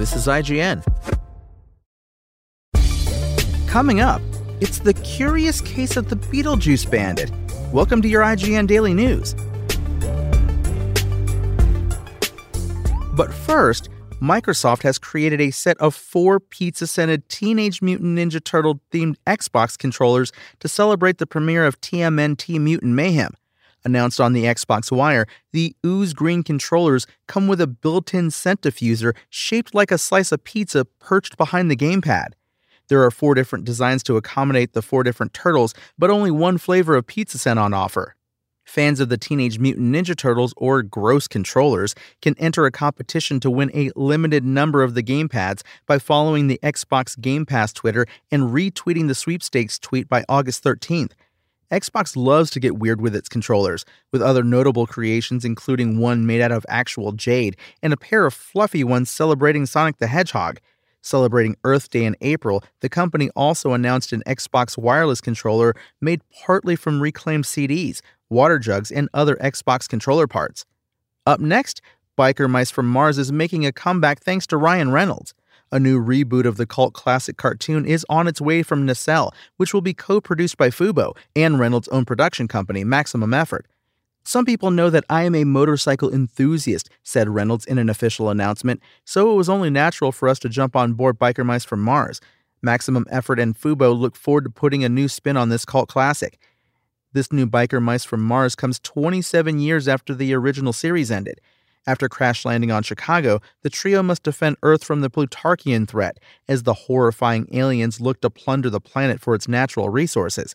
This is IGN. Coming up, it's the curious case of the Beetlejuice Bandit. Welcome to your IGN Daily News. But first, Microsoft has created a set of four pizza scented Teenage Mutant Ninja Turtle themed Xbox controllers to celebrate the premiere of TMNT Mutant Mayhem. Announced on the Xbox Wire, the Ooze Green controllers come with a built in scent diffuser shaped like a slice of pizza perched behind the gamepad. There are four different designs to accommodate the four different turtles, but only one flavor of pizza scent on offer. Fans of the Teenage Mutant Ninja Turtles or Gross controllers can enter a competition to win a limited number of the gamepads by following the Xbox Game Pass Twitter and retweeting the sweepstakes tweet by August 13th. Xbox loves to get weird with its controllers, with other notable creations including one made out of actual jade and a pair of fluffy ones celebrating Sonic the Hedgehog. Celebrating Earth Day in April, the company also announced an Xbox wireless controller made partly from reclaimed CDs, water jugs, and other Xbox controller parts. Up next, Biker Mice from Mars is making a comeback thanks to Ryan Reynolds. A new reboot of the cult classic cartoon is on its way from Nacelle, which will be co produced by Fubo and Reynolds' own production company, Maximum Effort. Some people know that I am a motorcycle enthusiast, said Reynolds in an official announcement, so it was only natural for us to jump on board Biker Mice from Mars. Maximum Effort and Fubo look forward to putting a new spin on this cult classic. This new Biker Mice from Mars comes 27 years after the original series ended. After crash landing on Chicago, the trio must defend Earth from the Plutarchian threat as the horrifying aliens look to plunder the planet for its natural resources.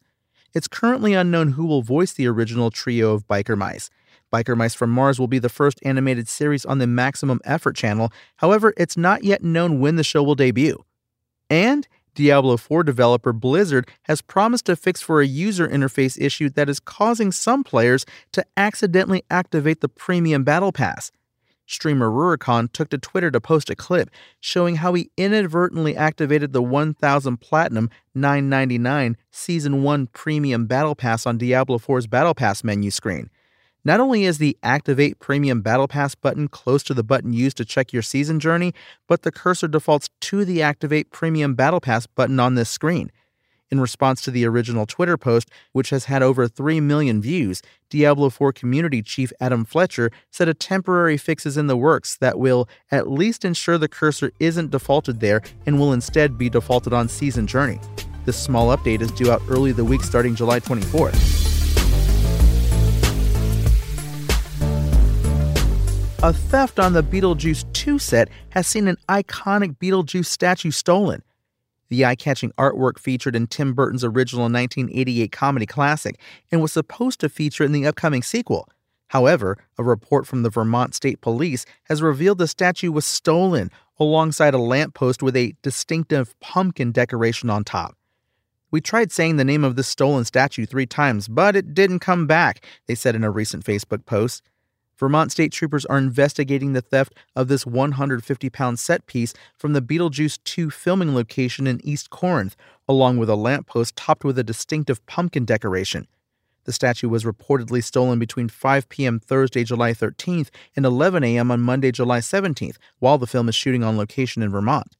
It's currently unknown who will voice the original trio of biker mice. Biker Mice from Mars will be the first animated series on the Maximum Effort channel, however, it's not yet known when the show will debut. And Diablo 4 developer Blizzard has promised to fix for a user interface issue that is causing some players to accidentally activate the Premium Battle Pass. Streamer Rurikon took to Twitter to post a clip showing how he inadvertently activated the 1000 Platinum 999 Season 1 Premium Battle Pass on Diablo 4's Battle Pass menu screen. Not only is the Activate Premium Battle Pass button close to the button used to check your season journey, but the cursor defaults to the Activate Premium Battle Pass button on this screen. In response to the original Twitter post, which has had over 3 million views, Diablo 4 community chief Adam Fletcher said a temporary fix is in the works that will at least ensure the cursor isn't defaulted there and will instead be defaulted on Season Journey. This small update is due out early the week starting July 24th. A theft on the Beetlejuice 2 set has seen an iconic Beetlejuice statue stolen. The eye catching artwork featured in Tim Burton's original 1988 comedy classic and was supposed to feature in the upcoming sequel. However, a report from the Vermont State Police has revealed the statue was stolen alongside a lamppost with a distinctive pumpkin decoration on top. We tried saying the name of this stolen statue three times, but it didn't come back, they said in a recent Facebook post. Vermont state troopers are investigating the theft of this 150 pound set piece from the Beetlejuice 2 filming location in East Corinth, along with a lamppost topped with a distinctive pumpkin decoration. The statue was reportedly stolen between 5 p.m. Thursday, July 13th and 11 a.m. on Monday, July 17th, while the film is shooting on location in Vermont.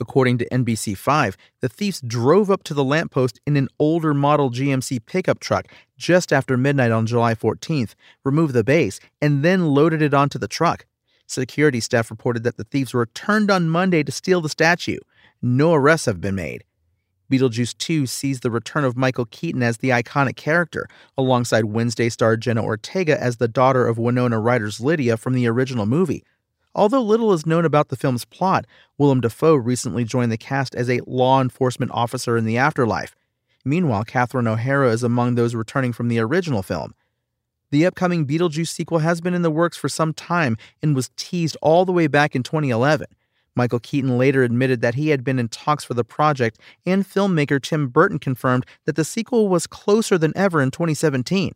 According to NBC5, the thieves drove up to the lamppost in an older model GMC pickup truck just after midnight on July 14th, removed the base, and then loaded it onto the truck. Security staff reported that the thieves returned on Monday to steal the statue. No arrests have been made. Beetlejuice 2 sees the return of Michael Keaton as the iconic character, alongside Wednesday star Jenna Ortega as the daughter of Winona Ryder's Lydia from the original movie. Although little is known about the film's plot, Willem Dafoe recently joined the cast as a law enforcement officer in the afterlife. Meanwhile, Catherine O'Hara is among those returning from the original film. The upcoming Beetlejuice sequel has been in the works for some time and was teased all the way back in 2011. Michael Keaton later admitted that he had been in talks for the project, and filmmaker Tim Burton confirmed that the sequel was closer than ever in 2017.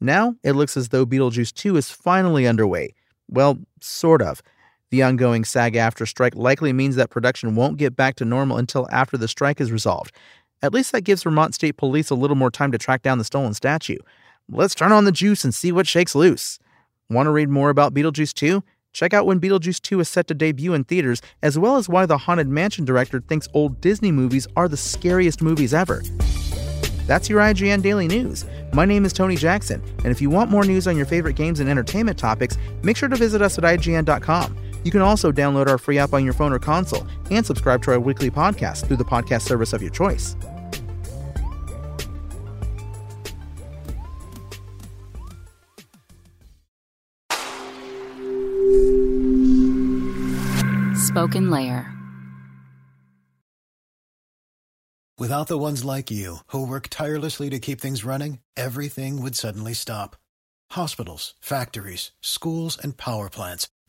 Now, it looks as though Beetlejuice 2 is finally underway. Well, sort of. The ongoing SAG-AFTRA strike likely means that production won't get back to normal until after the strike is resolved. At least that gives Vermont State Police a little more time to track down the stolen statue. Let's turn on the juice and see what shakes loose. Want to read more about Beetlejuice 2? Check out when Beetlejuice 2 is set to debut in theaters, as well as why the Haunted Mansion director thinks old Disney movies are the scariest movies ever. That's your IGN Daily News. My name is Tony Jackson, and if you want more news on your favorite games and entertainment topics, make sure to visit us at IGN.com. You can also download our free app on your phone or console and subscribe to our weekly podcast through the podcast service of your choice. SpokenLayer. Without the ones like you, who work tirelessly to keep things running, everything would suddenly stop. Hospitals, factories, schools, and power plants,